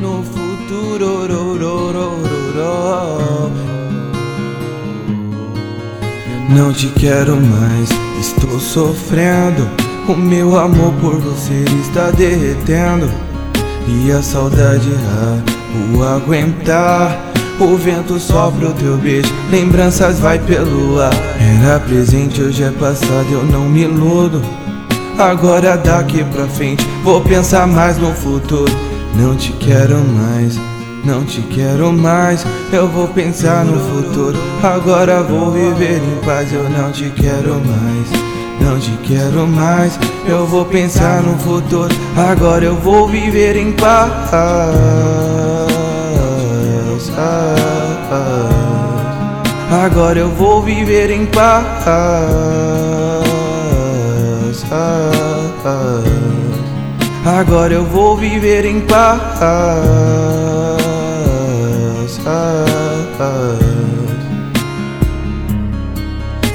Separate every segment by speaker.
Speaker 1: No futuro, não te quero mais, estou sofrendo. O meu amor por você está derretendo. E a saudade a o aguentar. O vento sopra o teu beijo, lembranças vai pelo ar. Era presente, hoje é passado, eu não me iludo. Agora daqui pra frente, vou pensar mais no futuro. Não te quero mais, não te quero mais. Eu vou pensar no futuro. Agora vou viver em paz, eu não te quero mais. Não te quero mais, eu vou pensar no futuro. Agora eu vou viver em paz. Agora eu vou viver em paz. Agora eu vou viver em paz.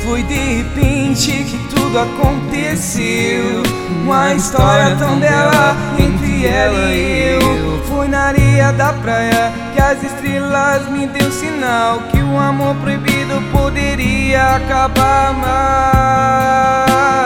Speaker 2: Foi de repente que tudo aconteceu. Uma história tão bela entre ela e eu. Areia da praia que as estrelas me deu sinal que o amor proibido poderia acabar mal.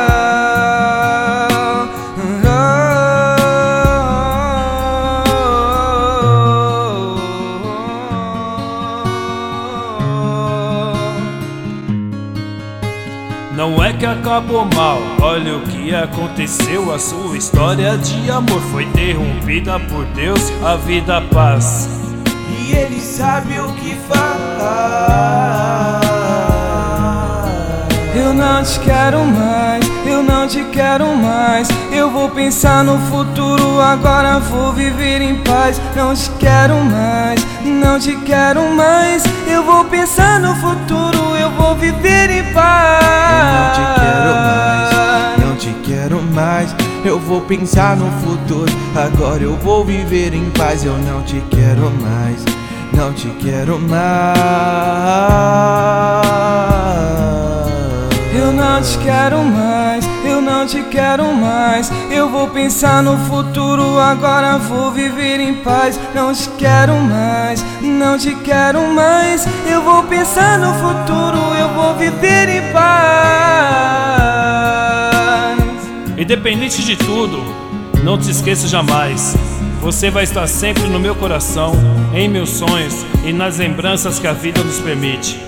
Speaker 3: Não é que acabou mal, olha o que aconteceu. A sua história de amor foi interrompida por Deus, a vida paz.
Speaker 1: E ele sabe o que faz.
Speaker 2: Eu não te quero mais, eu não te quero mais. Eu vou pensar no futuro, agora vou viver em paz. Não te quero mais, não te quero mais. Eu vou pensar no futuro, eu vou viver em paz.
Speaker 1: Eu vou pensar no futuro, agora eu vou viver em paz. Eu não te quero mais, não te quero mais.
Speaker 2: Eu não te quero mais, eu não te quero mais. Eu vou pensar no futuro, agora vou viver em paz. Não te quero mais, não te quero mais. Eu vou pensar no futuro, eu vou viver em paz.
Speaker 3: Independente de tudo, não te esqueça jamais. Você vai estar sempre no meu coração, em meus sonhos e nas lembranças que a vida nos permite.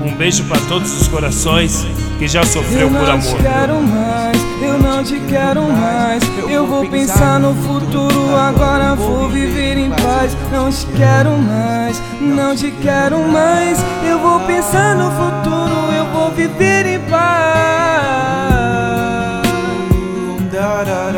Speaker 3: Um beijo para todos os corações que já sofreu
Speaker 2: Eu
Speaker 3: por
Speaker 2: não te
Speaker 3: amor.
Speaker 2: quero mais, eu não te quero mais. Eu vou pensar no futuro, agora vou viver em paz. Não te quero mais, não te quero mais. Eu vou pensar no futuro, eu vou viver em paz. da da da.